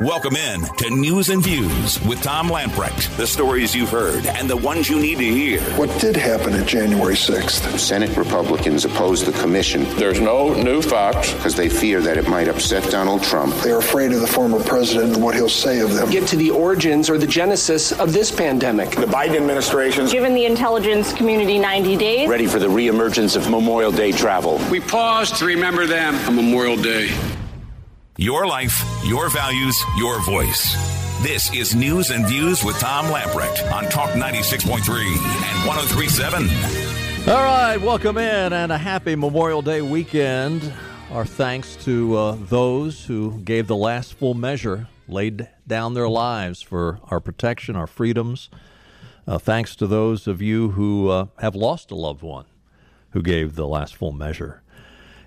Welcome in to News and Views with Tom Lamprecht. The stories you've heard and the ones you need to hear. What did happen at January 6th? Senate Republicans opposed the commission. There's no new facts. Because they fear that it might upset Donald Trump. They're afraid of the former president and what he'll say of them. Get to the origins or the genesis of this pandemic. The Biden administration's given the intelligence community 90 days. Ready for the reemergence of Memorial Day travel. We pause to remember them on Memorial Day. Your life, your values, your voice. This is News and Views with Tom Lamprecht on Talk 96.3 and 1037. All right, welcome in and a happy Memorial Day weekend. Our thanks to uh, those who gave the last full measure, laid down their lives for our protection, our freedoms. Uh, thanks to those of you who uh, have lost a loved one who gave the last full measure.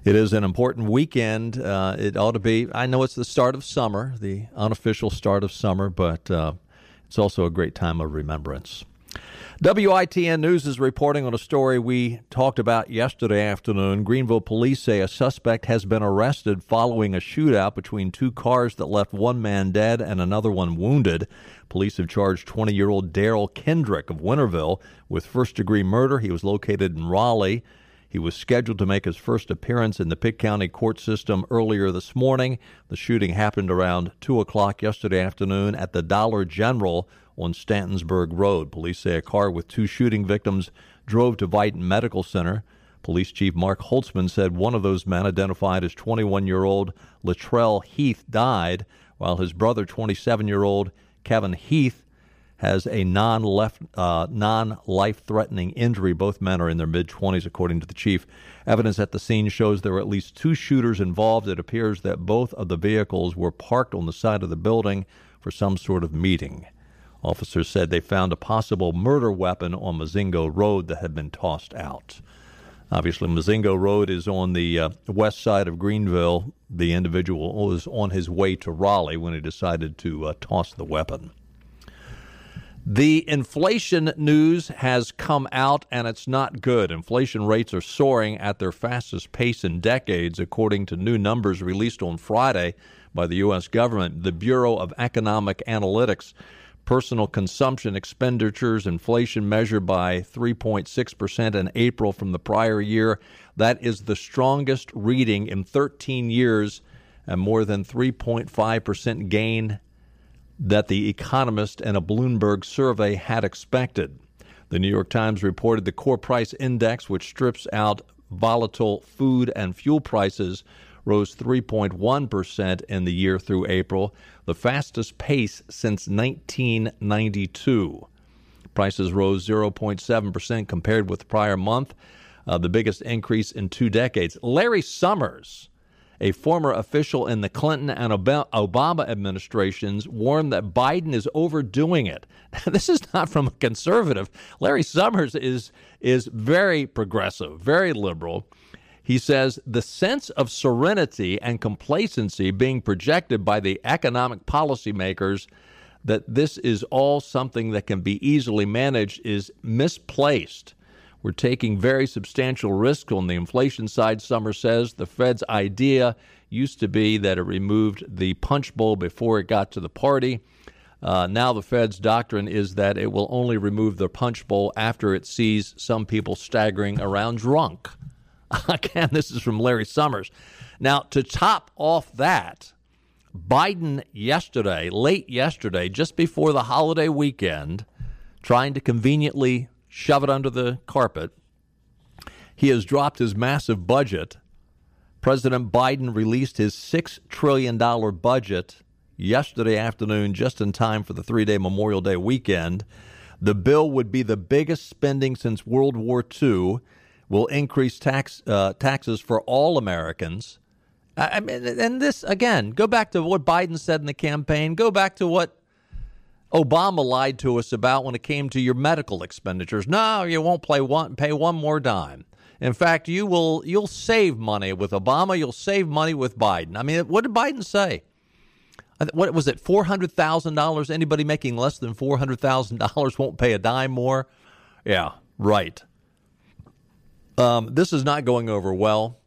It is an important weekend. Uh, it ought to be. I know it's the start of summer, the unofficial start of summer, but uh, it's also a great time of remembrance. WITN News is reporting on a story we talked about yesterday afternoon. Greenville police say a suspect has been arrested following a shootout between two cars that left one man dead and another one wounded. Police have charged 20 year old Daryl Kendrick of Winterville with first degree murder. He was located in Raleigh. He was scheduled to make his first appearance in the Pitt County court system earlier this morning. The shooting happened around 2 o'clock yesterday afternoon at the Dollar General on Stantonsburg Road. Police say a car with two shooting victims drove to Vidant Medical Center. Police Chief Mark Holtzman said one of those men, identified as 21 year old Latrell Heath, died, while his brother, 27 year old Kevin Heath, has a non-left, uh, non-life-threatening injury. Both men are in their mid-20s, according to the chief. Evidence at the scene shows there were at least two shooters involved. It appears that both of the vehicles were parked on the side of the building for some sort of meeting. Officers said they found a possible murder weapon on Mazingo Road that had been tossed out. Obviously, Mazingo Road is on the uh, west side of Greenville. The individual was on his way to Raleigh when he decided to uh, toss the weapon. The inflation news has come out and it's not good. Inflation rates are soaring at their fastest pace in decades, according to new numbers released on Friday by the U.S. government. The Bureau of Economic Analytics personal consumption expenditures inflation measured by 3.6% in April from the prior year. That is the strongest reading in 13 years and more than 3.5% gain that the Economist and a Bloomberg survey had expected. The New York Times reported the core price index, which strips out volatile food and fuel prices, rose 3.1% in the year through April, the fastest pace since 1992. Prices rose 0.7% compared with the prior month, uh, the biggest increase in two decades. Larry Summers, a former official in the Clinton and Obama administrations warned that Biden is overdoing it. this is not from a conservative. Larry Summers is is very progressive, very liberal. He says the sense of serenity and complacency being projected by the economic policymakers that this is all something that can be easily managed is misplaced. We're taking very substantial risk on the inflation side, Summers says. The Fed's idea used to be that it removed the punch bowl before it got to the party. Uh, now the Fed's doctrine is that it will only remove the punch bowl after it sees some people staggering around drunk. Again, this is from Larry Summers. Now, to top off that, Biden yesterday, late yesterday, just before the holiday weekend, trying to conveniently shove it under the carpet. He has dropped his massive budget. President Biden released his $6 trillion budget yesterday afternoon, just in time for the three day Memorial Day weekend. The bill would be the biggest spending since World War II, will increase tax, uh, taxes for all Americans. I mean, and this, again, go back to what Biden said in the campaign, go back to what Obama lied to us about when it came to your medical expenditures. No, you won't pay one, pay one more dime. In fact, you will you'll save money with Obama. You'll save money with Biden. I mean, what did Biden say? What was it? Four hundred thousand dollars. Anybody making less than four hundred thousand dollars won't pay a dime more. Yeah, right. Um, this is not going over well.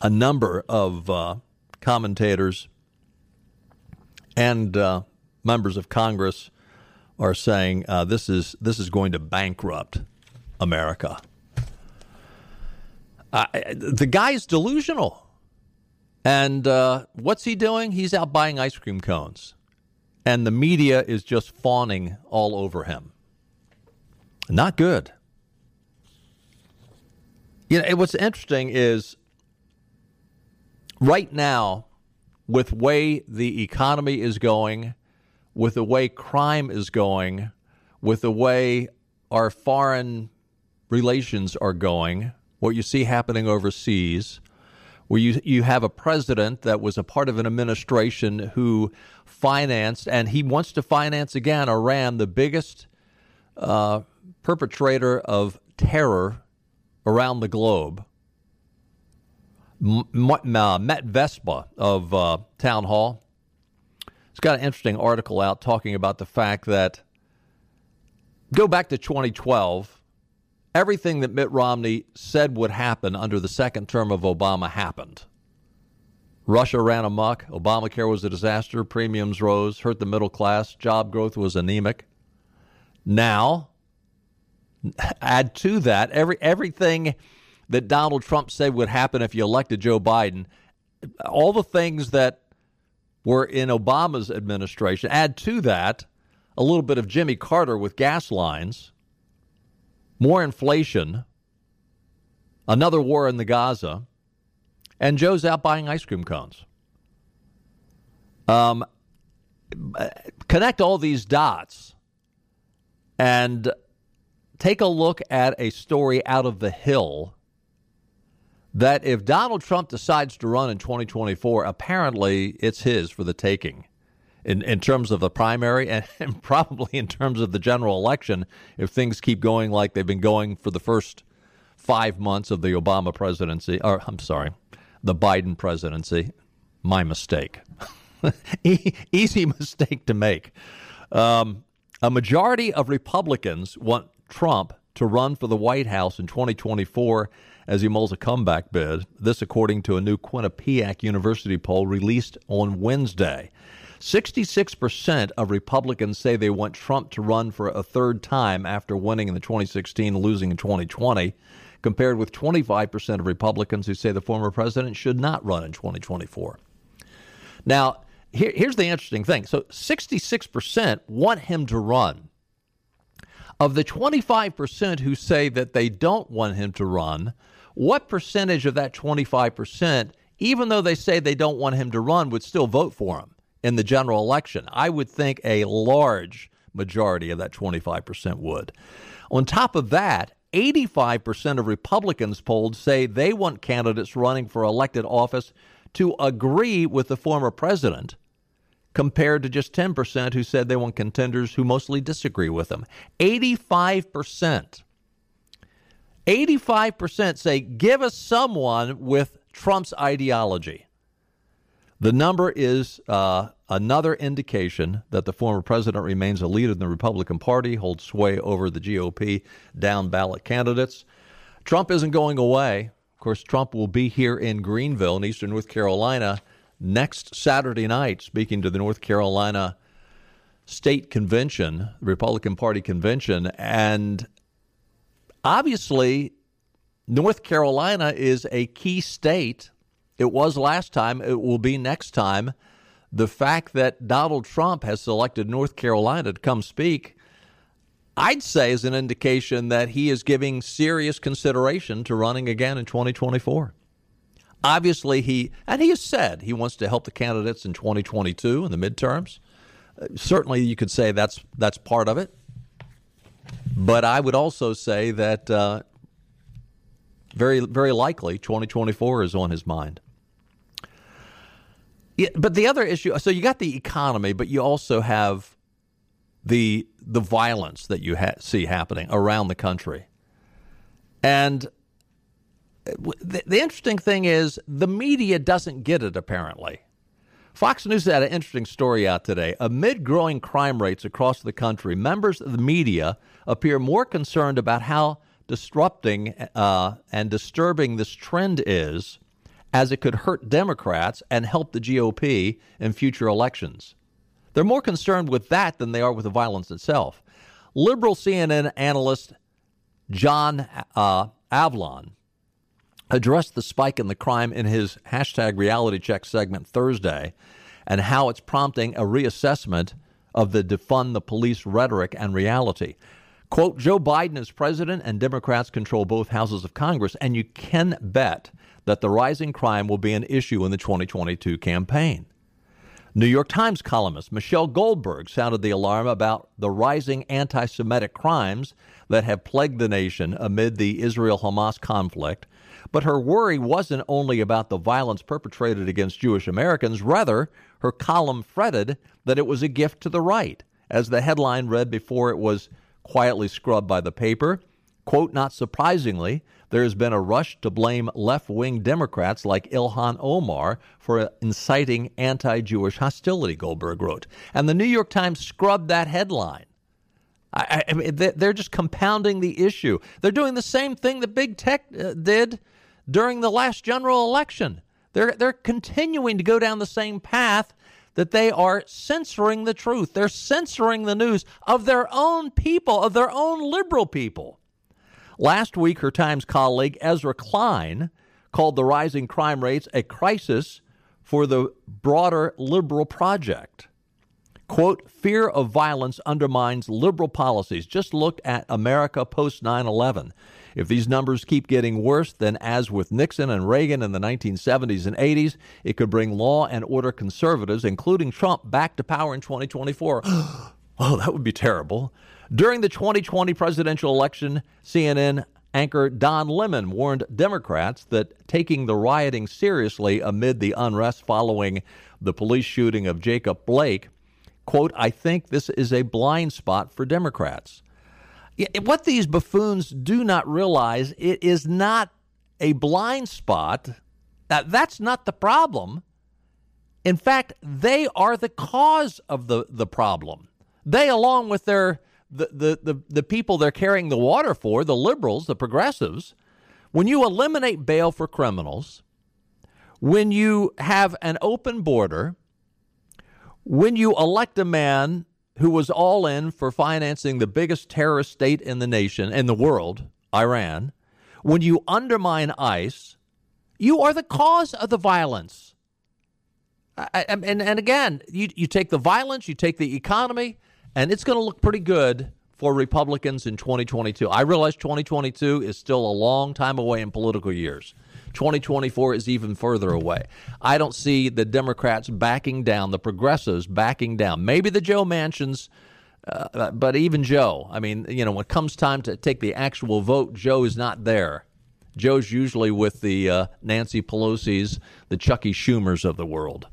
A number of uh, commentators and uh, members of Congress are saying uh, this is this is going to bankrupt America. Uh, the guy's delusional. And uh, what's he doing? He's out buying ice cream cones. And the media is just fawning all over him. Not good. You know, what's interesting is right now, with way the economy is going, with the way crime is going, with the way our foreign relations are going, what you see happening overseas, where you you have a president that was a part of an administration who financed and he wants to finance again Iran, the biggest uh, perpetrator of terror around the globe. M- M- uh, Matt Vespa of uh, Town Hall. He's got an interesting article out talking about the fact that go back to 2012 everything that Mitt Romney said would happen under the second term of Obama happened. Russia ran amok, Obamacare was a disaster, premiums rose, hurt the middle class, job growth was anemic. Now, add to that every everything that Donald Trump said would happen if you elected Joe Biden, all the things that were in Obama's administration, add to that a little bit of Jimmy Carter with gas lines more inflation, another war in the Gaza, and Joe's out buying ice cream cones. Um, connect all these dots and take a look at a story out of the Hill that if Donald Trump decides to run in 2024, apparently it's his for the taking in, in terms of the primary and, and, probably in terms of the general election if things keep going like they've been going for the first five months of the Obama presidency, or I'm sorry, the Biden presidency. My mistake. Easy mistake to make. Um, a majority of Republicans want Trump to run for the White House in 2024 as he mulls a comeback bid. This, according to a new Quinnipiac University poll released on Wednesday. 66% of Republicans say they want Trump to run for a third time after winning in the 2016 and losing in 2020, compared with 25% of Republicans who say the former president should not run in 2024. Now, here, here's the interesting thing. So 66% want him to run. Of the 25% who say that they don't want him to run, what percentage of that 25%, even though they say they don't want him to run, would still vote for him? in the general election. I would think a large majority of that 25% would. On top of that, 85% of Republicans polled say they want candidates running for elected office to agree with the former president, compared to just 10% who said they want contenders who mostly disagree with him. 85%. 85% say, give us someone with Trump's ideology. The number is uh, another indication that the former president remains a leader in the Republican Party, holds sway over the GOP down ballot candidates. Trump isn't going away. Of course, Trump will be here in Greenville, in eastern North Carolina, next Saturday night, speaking to the North Carolina State Convention, Republican Party convention. And obviously, North Carolina is a key state it was last time, it will be next time. The fact that Donald Trump has selected North Carolina to come speak, I'd say is an indication that he is giving serious consideration to running again in 2024. Obviously, he, and he has said he wants to help the candidates in 2022 in the midterms. Uh, certainly, you could say that's, that's part of it. But I would also say that uh, very, very likely 2024 is on his mind. Yeah, but the other issue, so you got the economy, but you also have the the violence that you ha- see happening around the country. And the, the interesting thing is the media doesn't get it apparently. Fox News had an interesting story out today. Amid growing crime rates across the country, members of the media appear more concerned about how disrupting uh, and disturbing this trend is as it could hurt Democrats and help the GOP in future elections. They're more concerned with that than they are with the violence itself. Liberal CNN analyst John uh, Avlon addressed the spike in the crime in his hashtag reality check segment Thursday and how it's prompting a reassessment of the defund the police rhetoric and reality. Quote, Joe Biden is president and Democrats control both houses of Congress, and you can bet that the rising crime will be an issue in the 2022 campaign. New York Times columnist Michelle Goldberg sounded the alarm about the rising anti Semitic crimes that have plagued the nation amid the Israel Hamas conflict. But her worry wasn't only about the violence perpetrated against Jewish Americans, rather, her column fretted that it was a gift to the right, as the headline read before it was quietly scrubbed by the paper. Quote, not surprisingly, there has been a rush to blame left wing Democrats like Ilhan Omar for inciting anti Jewish hostility, Goldberg wrote. And the New York Times scrubbed that headline. I, I mean, they're just compounding the issue. They're doing the same thing that big tech uh, did during the last general election. They're, they're continuing to go down the same path that they are censoring the truth. They're censoring the news of their own people, of their own liberal people. Last week, her Times colleague Ezra Klein called the rising crime rates a crisis for the broader liberal project. Quote, fear of violence undermines liberal policies. Just look at America post 9 11. If these numbers keep getting worse, then as with Nixon and Reagan in the 1970s and 80s, it could bring law and order conservatives, including Trump, back to power in 2024. oh, that would be terrible. During the 2020 presidential election, CNN anchor Don Lemon warned Democrats that taking the rioting seriously amid the unrest following the police shooting of Jacob Blake, quote, I think this is a blind spot for Democrats what these buffoons do not realize, it is not a blind spot. that's not the problem. In fact, they are the cause of the, the problem. They, along with their the, the, the, the people they're carrying the water for, the liberals, the progressives, when you eliminate bail for criminals, when you have an open border, when you elect a man who was all in for financing the biggest terrorist state in the nation, in the world, Iran, when you undermine ICE, you are the cause of the violence. I, and, and again, you, you take the violence, you take the economy, and it's going to look pretty good for Republicans in 2022. I realize 2022 is still a long time away in political years. 2024 is even further away. I don't see the Democrats backing down, the progressives backing down. Maybe the Joe Manchins. uh, but even Joe. I mean, you know, when it comes time to take the actual vote, Joe is not there. Joe's usually with the uh, Nancy Pelosi's, the Chucky Schumers of the world.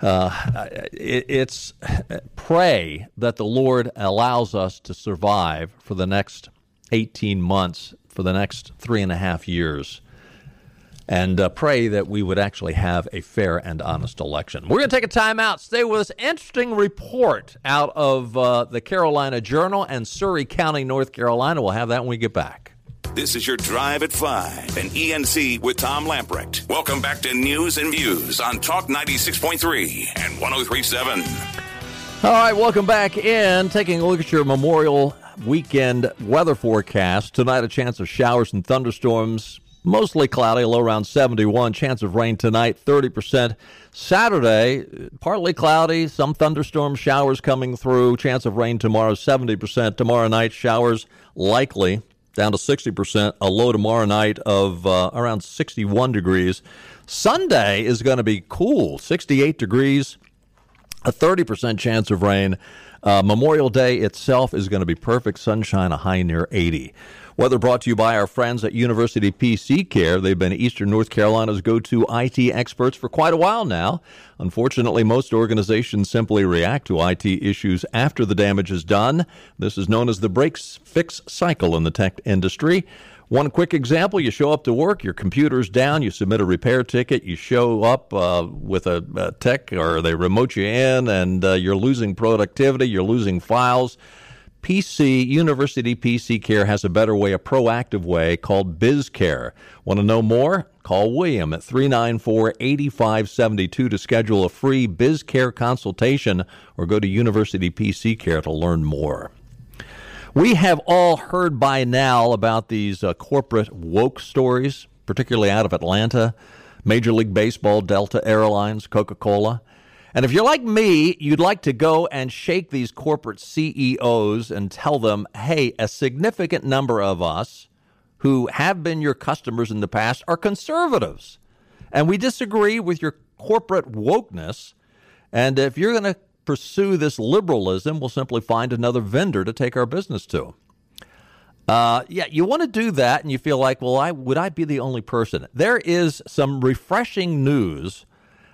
Uh, it, it's pray that the Lord allows us to survive for the next 18 months for the next three and a half years and uh, pray that we would actually have a fair and honest election. We're going to take a time out. Stay with us. Interesting report out of uh, the Carolina Journal and Surry County, North Carolina. We'll have that when we get back. This is your Drive at 5 and ENC with Tom Lamprecht. Welcome back to News and Views on Talk 96.3 and 1037. All right, welcome back in. Taking a look at your Memorial weekend weather forecast. Tonight, a chance of showers and thunderstorms. Mostly cloudy, low around 71. Chance of rain tonight, 30%. Saturday, partly cloudy, some thunderstorm showers coming through. Chance of rain tomorrow, 70%. Tomorrow night, showers likely down to 60%. A low tomorrow night of uh, around 61 degrees. Sunday is going to be cool, 68 degrees, a 30% chance of rain. Uh, Memorial Day itself is going to be perfect sunshine, a high near 80. Weather brought to you by our friends at University PC Care. They've been Eastern North Carolina's go to IT experts for quite a while now. Unfortunately, most organizations simply react to IT issues after the damage is done. This is known as the break fix cycle in the tech industry. One quick example you show up to work, your computer's down, you submit a repair ticket, you show up uh, with a, a, tech or they remote you in, and uh, you're losing productivity, you're losing files. PC University PC Care has a better way, a proactive way called BizCare. Want to know more? Call William at 394-8572 to schedule a free BizCare consultation or go to University PC Care to learn more. We have all heard by now about these uh, corporate woke stories, particularly out of Atlanta, Major League Baseball, Delta Airlines, Coca-Cola. And if you're like me, you'd like to go and shake these corporate CEOs and tell them, hey, a significant number of us who have been your customers in the past are conservatives. And we disagree with your corporate wokeness. And if you're going to pursue this liberalism, we'll simply find another vendor to take our business to. Uh, yeah, you want to do that, and you feel like, well, I, would I be the only person? There is some refreshing news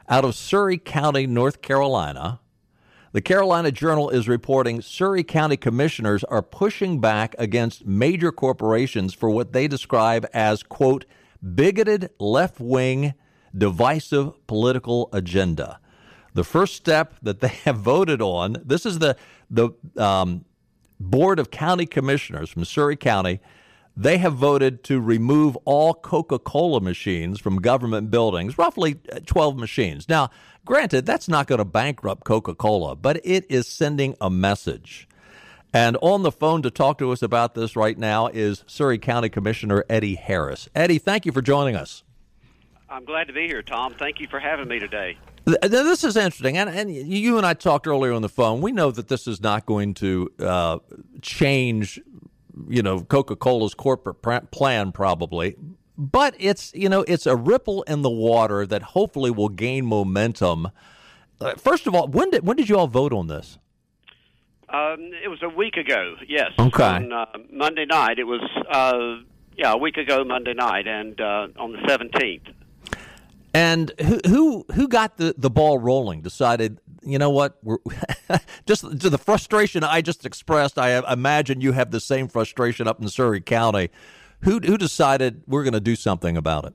out of Surry County, North Carolina. The Carolina Journal is reporting Surry County commissioners are pushing back against major corporations for what they describe as, quote, bigoted left wing divisive political agenda. The first step that they have voted on, this is the, the um, Board of County Commissioners from Surry County they have voted to remove all Coca Cola machines from government buildings, roughly uh, 12 machines. Now, granted, that's not going to bankrupt Coca Cola, but it is sending a message. And on the phone to talk to us about this right now is Surry County Commissioner Eddie Harris. Eddie, thank you for joining us. I'm glad to be here, Tom. Thank you for having me today. This is interesting, and, and you and I talked earlier on the phone. We know that this is not going to uh, change you know Coca-Cola's corporate plan probably but it's you know it's a ripple in the water that hopefully will gain momentum uh, first of all when did when did you all vote on this um, it was a week ago yes okay on uh, monday night it was uh, yeah a week ago monday night and uh, on the 17th and who who who got the, the ball rolling? Decided, you know what? We're just to the frustration I just expressed. I imagine you have the same frustration up in Surry County. Who who decided we're going to do something about it?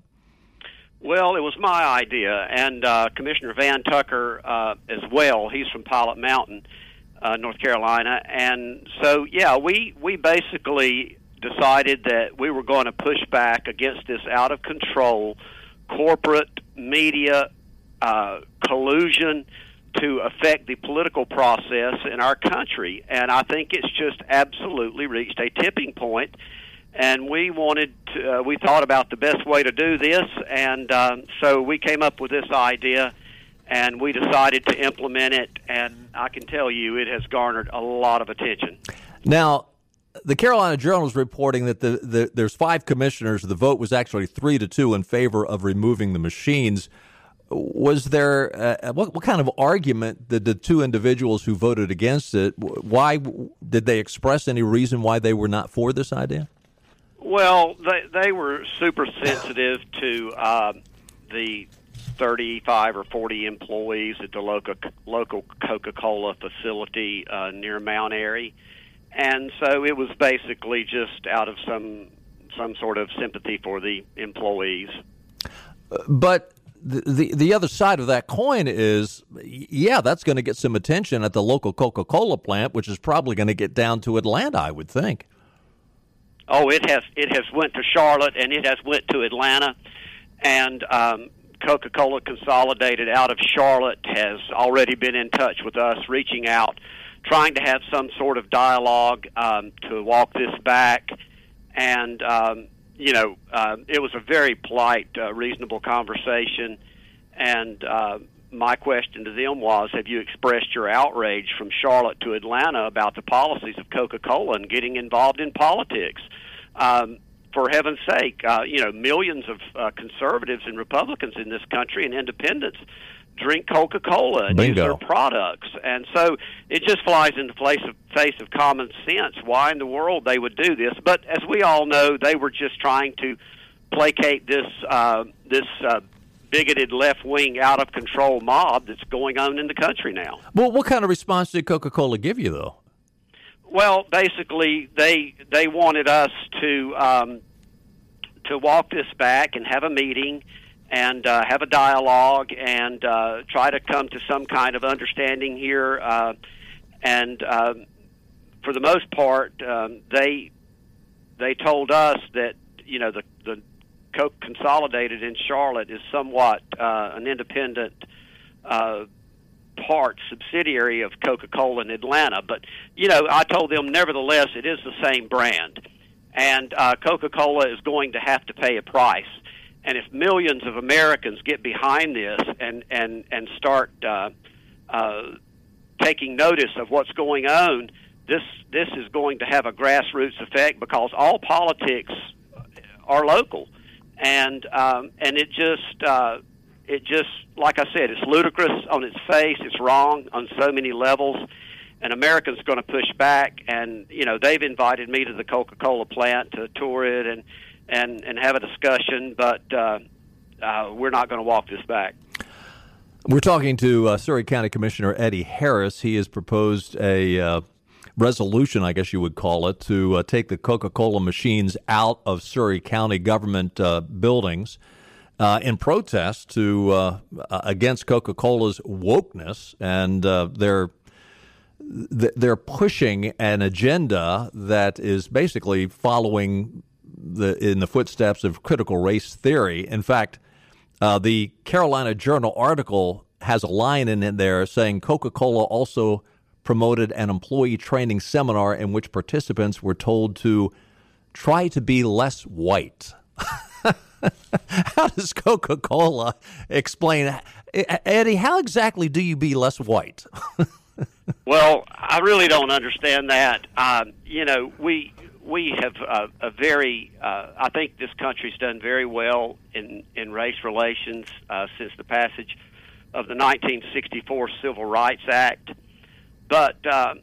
Well, it was my idea, and uh, Commissioner Van Tucker uh, as well. He's from Pilot Mountain, uh, North Carolina, and so yeah, we we basically decided that we were going to push back against this out of control corporate media uh, collusion to affect the political process in our country. And I think it's just absolutely reached a tipping point. And we wanted, to, uh, we thought about the best way to do this, and um, so we came up with this idea, and we decided to implement it. And I can tell you, it has garnered a lot of attention. Now, the Carolina Journal is reporting that the, the, there's five commissioners. The vote was actually three to two in favor of removing the machines. Was there uh, what, what kind of argument did the two individuals who voted against it? Why did they express any reason why they were not for this idea? Well, they they were super sensitive to uh, the 35 or 40 employees at the local local Coca-Cola facility uh, near Mount Airy and so it was basically just out of some some sort of sympathy for the employees. But the, the the other side of that coin is, yeah, that's going to get some attention at the local Coca Cola plant, which is probably going to get down to Atlanta, I would think. Oh, it has it has went to Charlotte and it has went to Atlanta, and um, Coca Cola Consolidated out of Charlotte has already been in touch with us, reaching out trying to have some sort of dialogue um, to walk this back. And, um, you know, uh, it was a very polite, uh, reasonable conversation. And uh, my question to them was Have you expressed your outrage from Charlotte to Atlanta about the policies of Coca Cola and getting involved in politics? Um, for heaven's sake, uh, you know, millions of uh, conservatives and Republicans in this country and independents drink Coca Cola and Bingo. use their products. And so it just flies in the face of, face of common sense. Why in the world they would do this? But as we all know, they were just trying to placate this uh, this uh, bigoted left wing, out of control mob that's going on in the country now. Well, what kind of response did Coca Cola give you, though? Well, basically, they they wanted us to um, to walk this back and have a meeting and uh, have a dialogue and uh, try to come to some kind of understanding here. Uh, and uh, for the most part, um, they they told us that you know the the Coke Consolidated in Charlotte is somewhat uh, an independent uh, part subsidiary of Coca-Cola in Atlanta. But you know, I told them nevertheless it is the same brand, and uh, Coca-Cola is going to have to pay a price. And if millions of Americans get behind this and and and start uh, uh, taking notice of what's going on, this this is going to have a grassroots effect because all politics are local, and um, and it just uh, it just like I said, it's ludicrous on its face. It's wrong on so many levels, and Americans going to push back. And you know they've invited me to the Coca-Cola plant to tour it and and and have a discussion, but uh, uh, we're not going to walk this back. We're talking to uh, Surry County Commissioner Eddie Harris. He has proposed a uh, resolution, I guess you would call it, to uh, take the Coca Cola machines out of Surry County government uh, buildings uh, in protest to uh, against Coca Cola's wokeness, and uh, they're pushing an agenda that is basically following the in the footsteps of critical race theory. In fact, uh, the Carolina Journal article has a line in it there saying Coca Cola also promoted an employee training seminar in which participants were told to try to be less white. how does Coca Cola explain? Eddie, how exactly do you be less white? well, I really don't understand that. Um, you know, we we have uh, a very. Uh, I think this country's done very well in in race relations uh, since the passage of the 1964 Civil Rights Act. But um,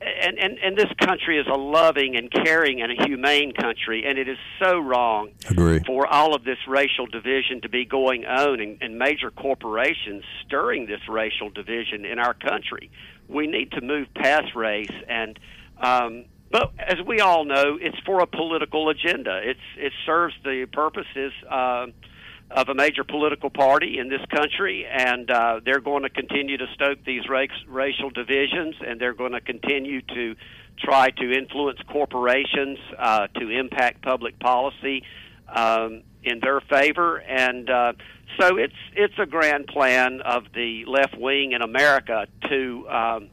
and, and and this country is a loving and caring and a humane country, and it is so wrong Agree. for all of this racial division to be going on and, and major corporations stirring this racial division in our country. We need to move past race and. Um, but as we all know, it's for a political agenda. It's it serves the purposes uh, of a major political party in this country, and uh, they're going to continue to stoke these race, racial divisions, and they're going to continue to try to influence corporations uh, to impact public policy um, in their favor. And uh, so it's it's a grand plan of the left wing in America to. Um,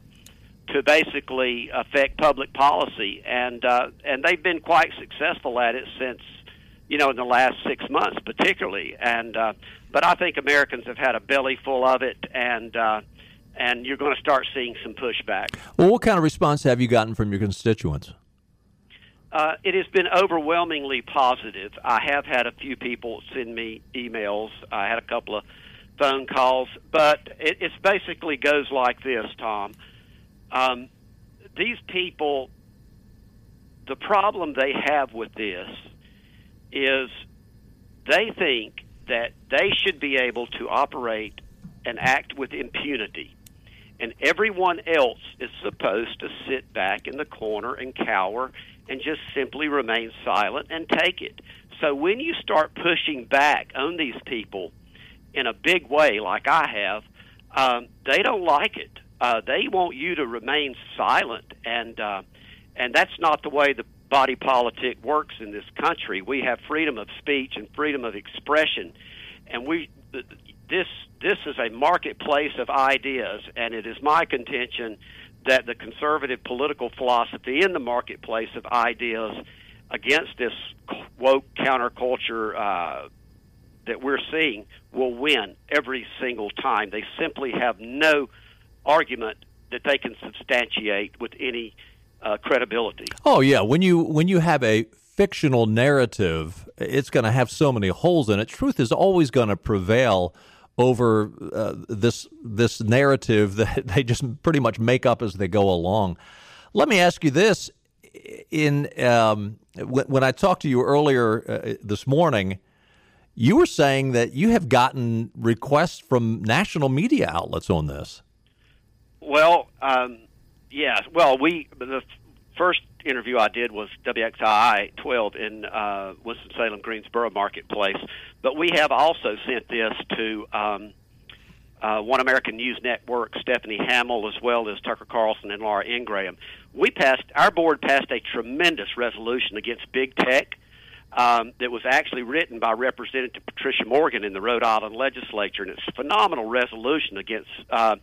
to basically affect public policy, and uh, and they've been quite successful at it since you know, in the last six months, particularly. And uh, but I think Americans have had a belly full of it, and uh, and you're going to start seeing some pushback. Well, what kind of response have you gotten from your constituents? Uh, it has been overwhelmingly positive. I have had a few people send me emails. I had a couple of phone calls, but it it's basically goes like this, Tom. Um, these people, the problem they have with this is they think that they should be able to operate and act with impunity. And everyone else is supposed to sit back in the corner and cower and just simply remain silent and take it. So when you start pushing back on these people in a big way, like I have, um, they don't like it. Uh, they want you to remain silent, and uh, and that's not the way the body politic works in this country. We have freedom of speech and freedom of expression, and we this this is a marketplace of ideas, and it is my contention that the conservative political philosophy in the marketplace of ideas against this woke counterculture uh, that we're seeing will win every single time. They simply have no argument that they can substantiate with any uh, credibility. Oh yeah, when you when you have a fictional narrative, it's going to have so many holes in it. Truth is always going to prevail over uh, this this narrative that they just pretty much make up as they go along. Let me ask you this: in um, when, when I talked to you earlier uh, this morning, you were saying that you have gotten requests from national media outlets on this. Well, um, Yes. Well, we the first interview I did was WXII 12 in uh, Winston Salem Greensboro Marketplace, but we have also sent this to um, uh, One American News Network, Stephanie Hamill, as well as Tucker Carlson and Laura Ingraham. We passed, our board passed a tremendous resolution against big tech um, that was actually written by Representative Patricia Morgan in the Rhode Island legislature, and it's a phenomenal resolution against uh,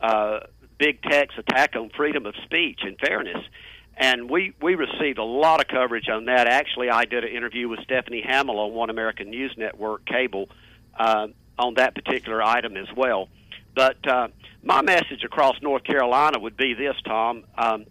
uh, big tech's attack on freedom of speech and fairness. And we, we received a lot of coverage on that. Actually, I did an interview with Stephanie Hamill on One American News Network cable uh, on that particular item as well. But uh, my message across North Carolina would be this, Tom. Um,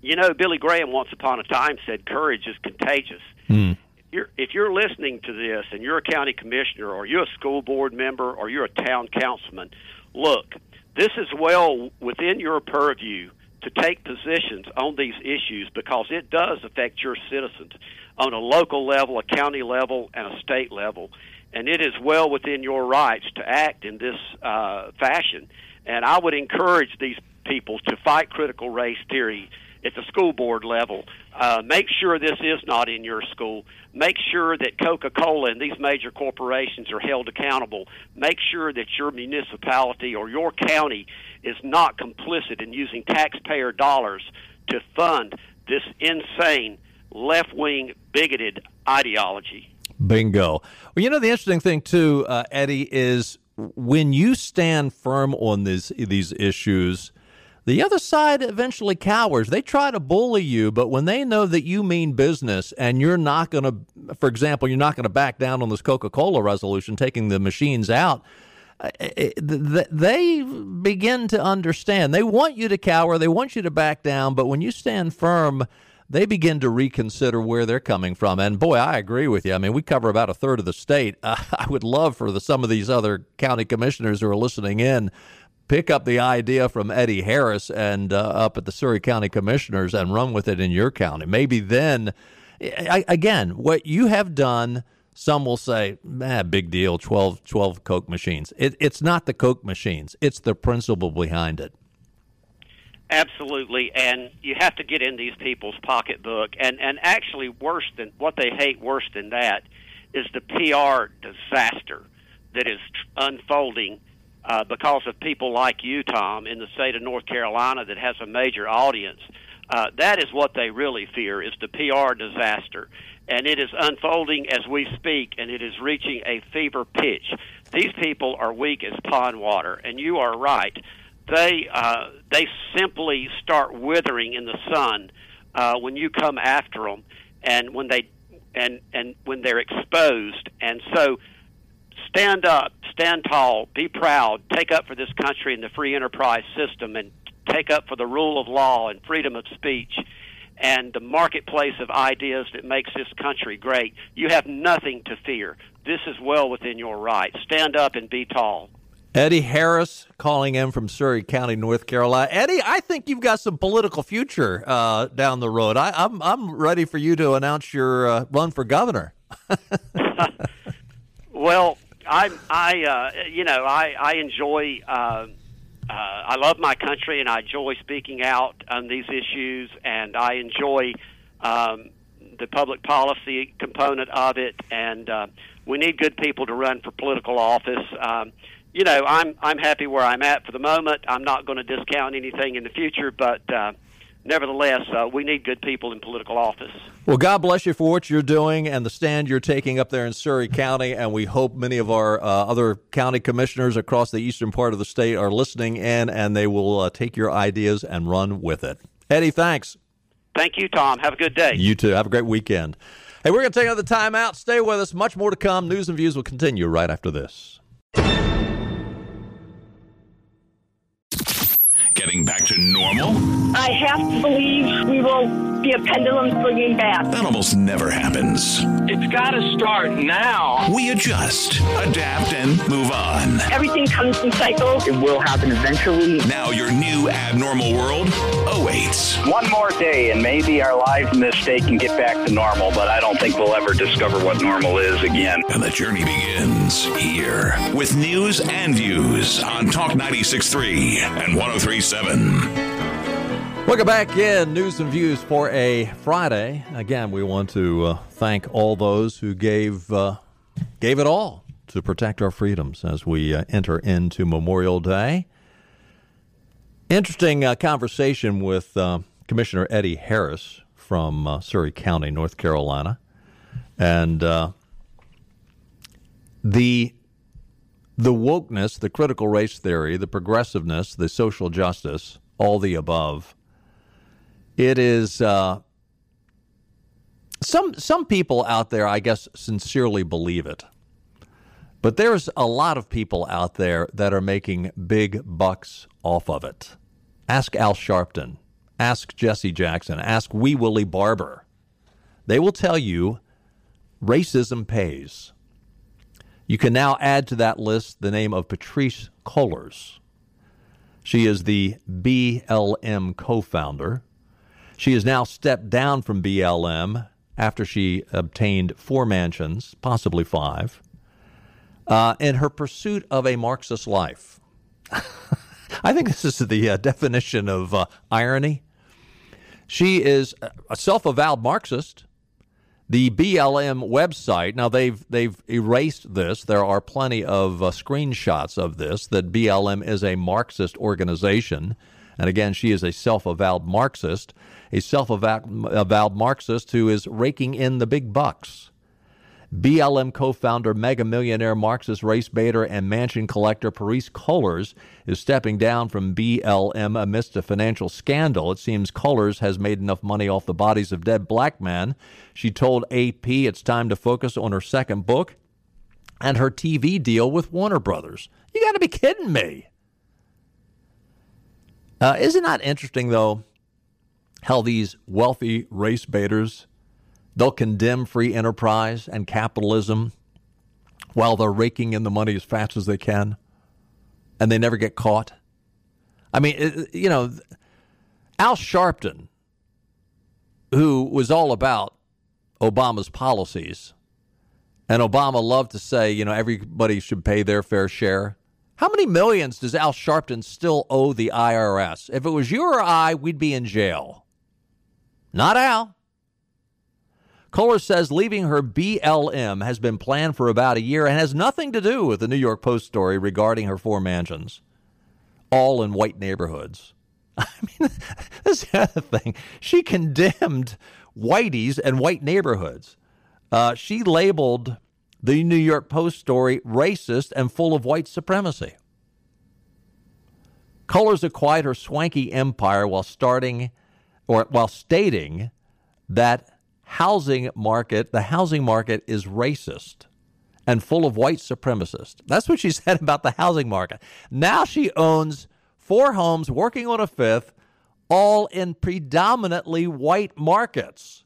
you know, Billy Graham once upon a time said courage is contagious. Mm. If you're if you're listening to this and you're a county commissioner or you're a school board member or you're a town councilman, look, this is well within your purview to take positions on these issues because it does affect your citizens on a local level, a county level, and a state level. And it is well within your rights to act in this uh, fashion. And I would encourage these people to fight critical race theory at the school board level. Uh, make sure this is not in your school. Make sure that Coca Cola and these major corporations are held accountable. Make sure that your municipality or your county is not complicit in using taxpayer dollars to fund this insane left wing bigoted ideology. Bingo. Well, you know, the interesting thing, too, uh, Eddie, is when you stand firm on these, these issues, the other side eventually cowers. They try to bully you, but when they know that you mean business and you're not going to, for example, you're not going to back down on this Coca Cola resolution, taking the machines out, uh, they begin to understand. They want you to cower, they want you to back down, but when you stand firm, they begin to reconsider where they're coming from. And boy, I agree with you. I mean, we cover about a third of the state. Uh, I would love for the, some of these other county commissioners who are listening in pick up the idea from Eddie Harris and uh, up at the Surry County Commissioners and run with it in your county. Maybe then, I, again, what you have done. Some will say, ah, big deal, 12, 12 Coke machines. It, it's not the Coke machines, it's the principle behind it. Absolutely, and you have to get in these people's pocketbook. And, and actually, worse than what they hate, worse than that, is the PR disaster that is unfolding uh, because of people like you, Tom, in the state of North Carolina that has a major audience. Uh, that is what they really fear is the PR disaster, and it is unfolding as we speak, and it is reaching a fever pitch. These people are weak as pond water, and you are right. They uh, they simply start withering in the sun uh, when you come after them, and when they and and when they're exposed, and so stand up, stand tall, be proud, take up for this country and the free enterprise system, and take up for the rule of law and freedom of speech and the marketplace of ideas that makes this country great. You have nothing to fear. This is well within your rights. Stand up and be tall. Eddie Harris calling in from Surry County, North Carolina. Eddie, I think you've got some political future uh, down the road. I, am I'm, I'm ready for you to announce your uh, run for governor. well, I, I, uh, you know, I, I enjoy. Uh, uh, I love my country, and I enjoy speaking out on these issues, and I enjoy um, the public policy component of it. And uh, we need good people to run for political office. Um, you know, I'm I'm happy where I'm at for the moment. I'm not going to discount anything in the future, but uh, nevertheless, uh, we need good people in political office. Well, God bless you for what you're doing and the stand you're taking up there in Surry County. And we hope many of our uh, other county commissioners across the eastern part of the state are listening in and they will uh, take your ideas and run with it. Eddie, thanks. Thank you, Tom. Have a good day. You too. Have a great weekend. Hey, we're going to take another time out. Stay with us. Much more to come. News and views will continue right after this. getting back to normal? I have to believe we will be a pendulum swinging back. That almost never happens. It's got to start now. We adjust, adapt, and move on. Everything comes in cycles. It will happen eventually. Now your new abnormal world awaits. One more day, and maybe our lives in this state can get back to normal, but I don't think we'll ever discover what normal is again. And the journey begins here with news and views on Talk 96.3 and 103.7. Welcome back in News and Views for a Friday. Again, we want to uh, thank all those who gave uh, gave it all to protect our freedoms as we uh, enter into Memorial Day. Interesting uh, conversation with uh, Commissioner Eddie Harris from uh, Surry County, North Carolina, and the the wokeness, the critical race theory, the progressiveness, the social justice, all the above. It is uh, some some people out there, I guess, sincerely believe it. But there's a lot of people out there that are making big bucks off of it. Ask Al Sharpton, ask Jesse Jackson, ask Wee Willie Barber. They will tell you racism pays. You can now add to that list the name of Patrisse Cullors. She is the BLM co founder. She has now stepped down from BLM after she obtained four mansions, possibly five, uh, in her pursuit of a Marxist life. I think this is the uh, definition of uh, irony. She is a self avowed Marxist. The BLM website, now they've, they've erased this. There are plenty of uh, screenshots of this that BLM is a Marxist organization. And again, she is a self avowed Marxist a self avowed Marxist who is raking in the big bucks. BLM co founder, mega millionaire, Marxist race baiter, and mansion collector Patrisse Cullors is stepping down from BLM amidst a financial scandal. It seems Cullors has made enough money off the bodies of dead black men. She told AP it's time to focus on her second book and her TV deal with Warner Brothers. You got to be kidding me. Uh, isn't that interesting, though? How these wealthy race baiters they'll condemn free enterprise and capitalism while they're raking in the money as fast as they can and they never get caught. I mean you know al sharpton who was all about obama's policies and obama loved to say you know everybody should pay their fair share. How many millions does al sharpton still owe the irs if it was you or i we'd be in jail not Al. Cullors says leaving her BLM has been planned for about a year and has nothing to do with the New York Post story regarding her four mansions, all in white neighborhoods. I mean, this is the other thing. She condemned whiteys and white neighborhoods. Uh, she labeled the New York Post story racist and full of white supremacy. Cullors acquired her swanky empire while starting or while stating that housing market, the housing market is racist and full of white supremacists. That's what she said about the housing market. Now she owns four homes, working on a fifth, all in predominantly white markets.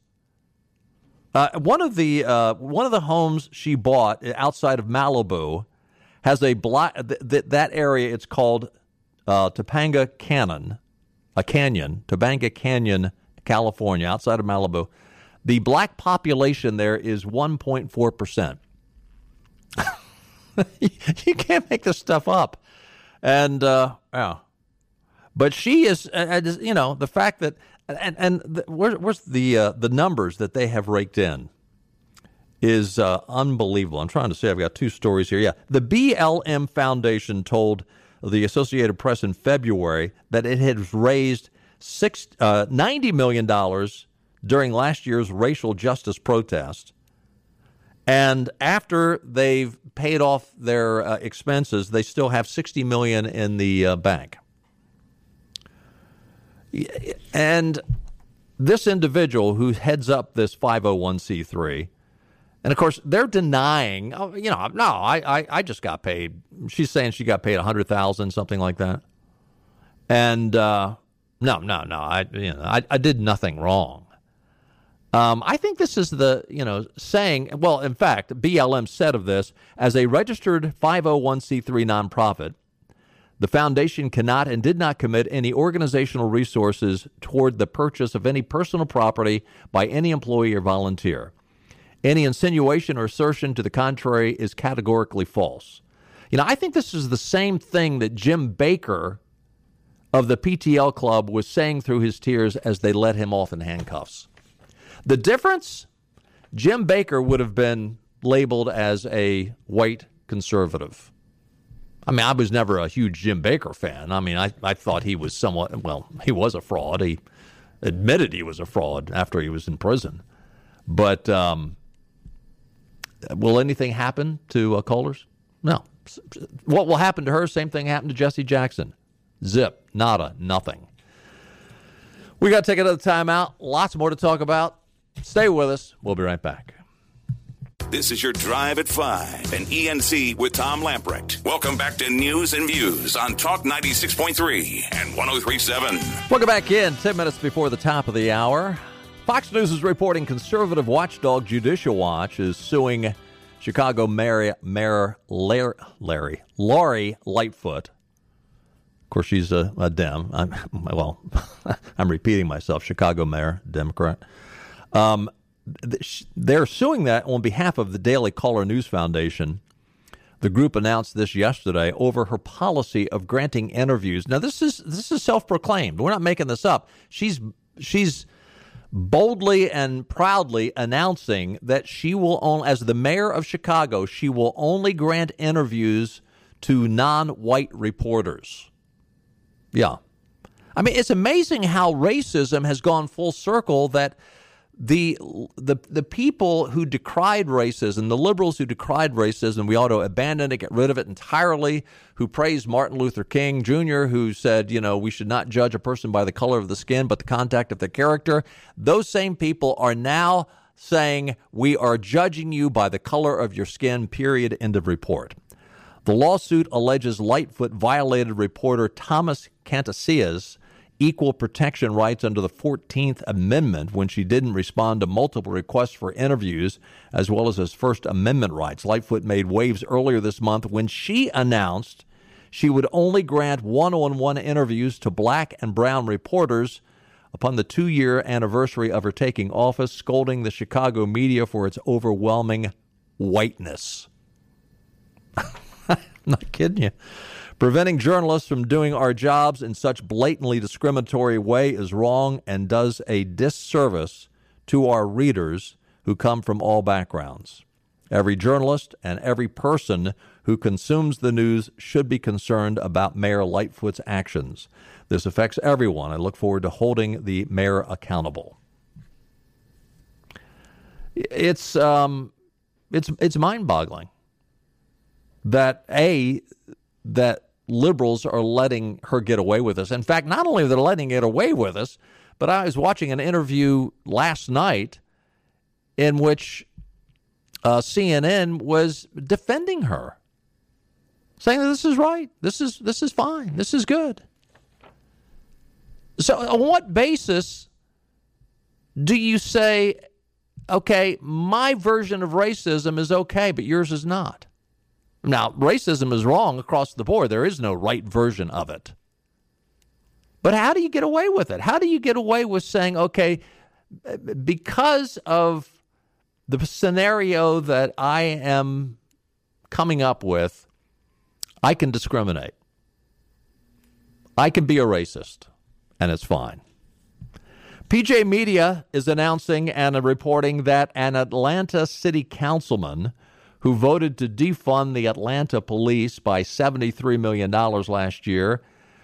Uh, one of the uh, one of the homes she bought outside of Malibu has a black th- th- that area. It's called uh, Topanga Canyon, a canyon, Topanga Canyon, California, outside of Malibu. The black population there is 1.4%. you can't make this stuff up. And, uh, yeah. But she is, uh you know, the fact that, and, and the, where, where's the, uh, the numbers that they have raked in is uh, unbelievable. I'm trying to say I've got two stories here. Yeah. The BLM Foundation told the Associated Press in February that it had raised six, uh, $90 million during last year's racial justice protest. And after they've paid off their uh, expenses, they still have 60 million in the uh, bank. And this individual who heads up this 501c3 and of course, they're denying. Oh, you know, no, I, I, I just got paid. She's saying she got paid a hundred thousand, something like that. And uh, no, no, no. I, you know, I, I did nothing wrong. Um, I think this is the, you know, saying. Well, in fact, BLM said of this as a registered 501c3 nonprofit. The foundation cannot and did not commit any organizational resources toward the purchase of any personal property by any employee or volunteer. Any insinuation or assertion to the contrary is categorically false. You know, I think this is the same thing that Jim Bakker of the PTL Club was saying through his tears as they let him off in handcuffs. The difference Jim Bakker would have been labeled as a white conservative. I mean, I was never a huge Jim Bakker fan. I mean, I, I thought he was somewhat, well, he was a fraud. He admitted he was a fraud after he was in prison. But um, will anything happen to uh, Cullors? No. What will happen to her? Same thing happened to Jesse Jackson. Zip, nada, nothing. We got to take another time out. Lots more to talk about. Stay with us. We'll be right back. This is your Drive at 5 and ENC with Tom Lamprecht. Welcome back to News and Views on Talk 96.3 and 1037. Welcome back in. 10 minutes before the top of the hour. Fox News is reporting conservative watchdog Judicial Watch is suing Chicago Mayor, Mayor Larry, Larry Lightfoot. Of course, she's a, a Dem. I'm, well, I'm repeating myself. Chicago Mayor, Democrat. Um, they're suing that on behalf of the Daily Caller News Foundation. The group announced this yesterday over her policy of granting interviews. Now this is this is self-proclaimed. We're not making this up. She's she's boldly and proudly announcing that she will only as the mayor of Chicago, she will only grant interviews to non-white reporters. Yeah. I mean, it's amazing how racism has gone full circle that the the the people who decried racism, the liberals who decried racism, we ought to abandon it, get rid of it entirely. Who praised Martin Luther King Jr., who said, you know, we should not judge a person by the color of the skin, but the contact of their character. Those same people are now saying we are judging you by the color of your skin. Period. End of report. The lawsuit alleges Lightfoot violated reporter Thomas Catenacci's equal protection rights under the 14th Amendment when she didn't respond to multiple requests for interviews, as well as his First Amendment rights. Lightfoot made waves earlier this month when she announced she would only grant one on one interviews to black and brown reporters upon the two year anniversary of her taking office, scolding the Chicago media for its overwhelming whiteness. I'm not kidding you. Preventing journalists from doing our jobs in such blatantly discriminatory way is wrong and does a disservice to our readers who come from all backgrounds. Every journalist and every person who consumes the news should be concerned about Mayor Lightfoot's actions. This affects everyone. I look forward to holding the mayor accountable. It's um, it's it's mind-boggling that a that liberals are letting her get away with this. In fact, not only are they letting it away with us, but I was watching an interview last night in which uh, CNN was defending her, saying that this is right, this is this is fine, this is good. So, on what basis do you say, okay, my version of racism is okay, but yours is not? Now, racism is wrong across the board. There is no right version of it. But how do you get away with it? How do you get away with saying, okay, because of the scenario that I am coming up with, I can discriminate. I can be a racist, and it's fine. PJ Media is announcing and reporting that an Atlanta city councilman who voted to defund the Atlanta police by $73 million last year,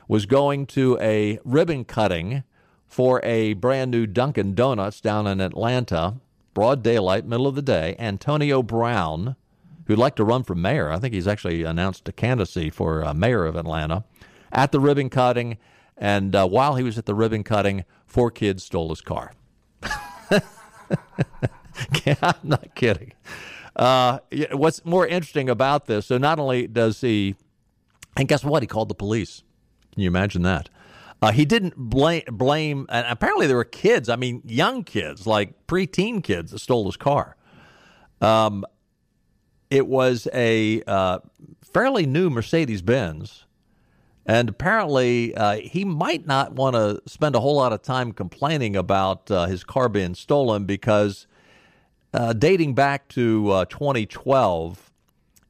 was going to a ribbon cutting for a brand new Dunkin' Donuts down in Atlanta, broad daylight, middle of the day. Antonio Brown, who'd like to run for mayor, I think he's actually announced a candidacy for uh, mayor of Atlanta, at the ribbon cutting. And uh, while he was at the ribbon cutting, four kids stole his car. I'm not kidding. Uh, what's more interesting about this? So not only does he, and guess what? He called the police. Can you imagine that? Uh, he didn't blame, blame, and apparently there were kids. I mean, young kids, like preteen kids, that stole his car. Um, it was a uh, fairly new Mercedes Benz. And apparently, uh, he might not want to spend a whole lot of time complaining about uh, his car being stolen because uh, dating back to uh, 2012,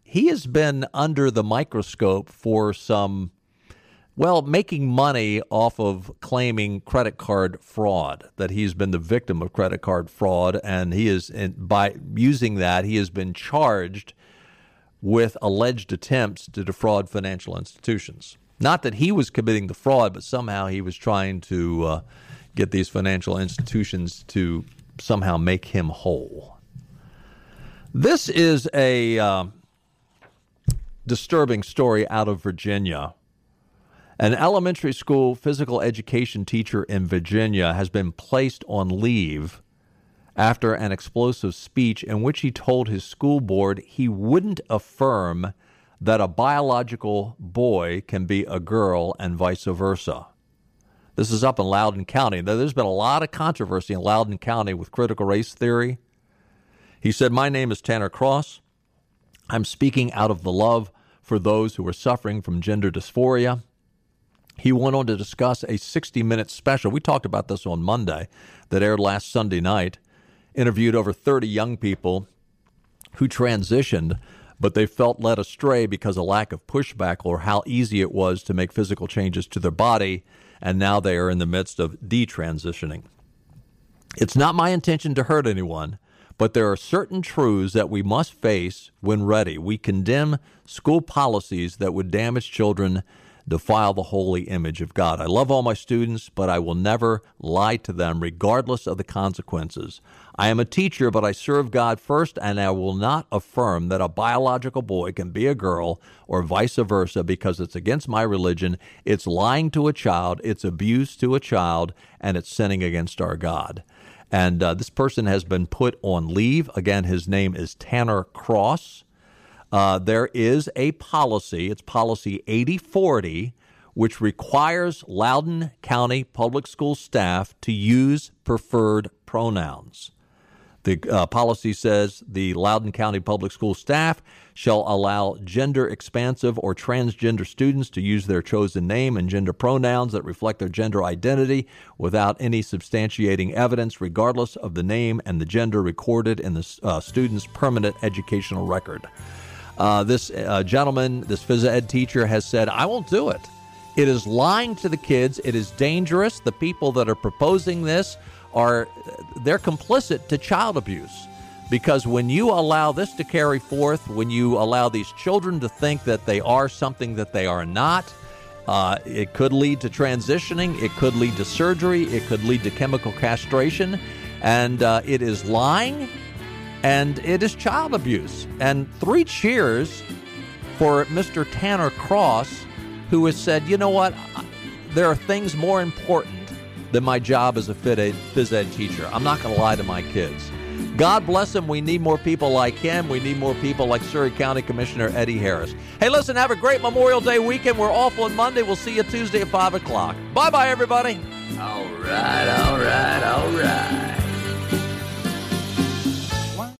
he has been under the microscope for some, well, making money off of claiming credit card fraud, that he's been the victim of credit card fraud. And he is, by using that, he has been charged with alleged attempts to defraud financial institutions. Not that he was committing the fraud, but somehow he was trying to uh, get these financial institutions to somehow make him whole. This is a uh, disturbing story out of Virginia. An elementary school physical education teacher in Virginia has been placed on leave after an explosive speech in which he told his school board he wouldn't affirm that a biological boy can be a girl and vice versa. This is up in Loudoun County. There's been a lot of controversy in Loudoun County with critical race theory. He said, My name is Tanner Cross. I'm speaking out of the love for those who are suffering from gender dysphoria. He went on to discuss a 60 minute special. We talked about this on Monday that aired last Sunday night. Interviewed over 30 young people who transitioned but they felt led astray because of lack of pushback or how easy it was to make physical changes to their body, and now they are in the midst of detransitioning. It's not my intention to hurt anyone, but there are certain truths that we must face when ready. We condemn school policies that would damage children defile the holy image of God. I love all my students, but I will never lie to them regardless of the consequences. I am a teacher, but I serve God first, and I will not affirm that a biological boy can be a girl or vice versa because it's against my religion. It's lying to a child, it's abuse to a child, and it's sinning against our God. And uh, this person has been put on leave. Again, his name is Tanner Cross. Uh, there is a policy, it's policy 8040, which requires Loudoun County public school staff to use preferred pronouns. The uh, policy says the Loudoun County Public School staff shall allow gender expansive or transgender students to use their chosen name and gender pronouns that reflect their gender identity without any substantiating evidence, regardless of the name and the gender recorded in the uh, student's permanent educational record. Uh, this uh, gentleman, this phys ed teacher, has said, I won't do it. It is lying to the kids. It is dangerous. The people that are proposing this are they're complicit to child abuse because when you allow this to carry forth, when you allow these children to think that they are something that they are not, uh, it could lead to transitioning, it could lead to surgery, it could lead to chemical castration, and uh, it is lying and it is child abuse. And three cheers for Mr. Tanner Cross, who has said, you know what, there are things more important than my job as a phys ed teacher. I'm not going to lie to my kids. God bless him. We need more people like him. We need more people like Surry County Commissioner Eddie Harris. Hey, listen, have a great Memorial Day weekend. We're off on Monday. We'll see you Tuesday at 5 o'clock. Bye bye, everybody. All right, all right, all right.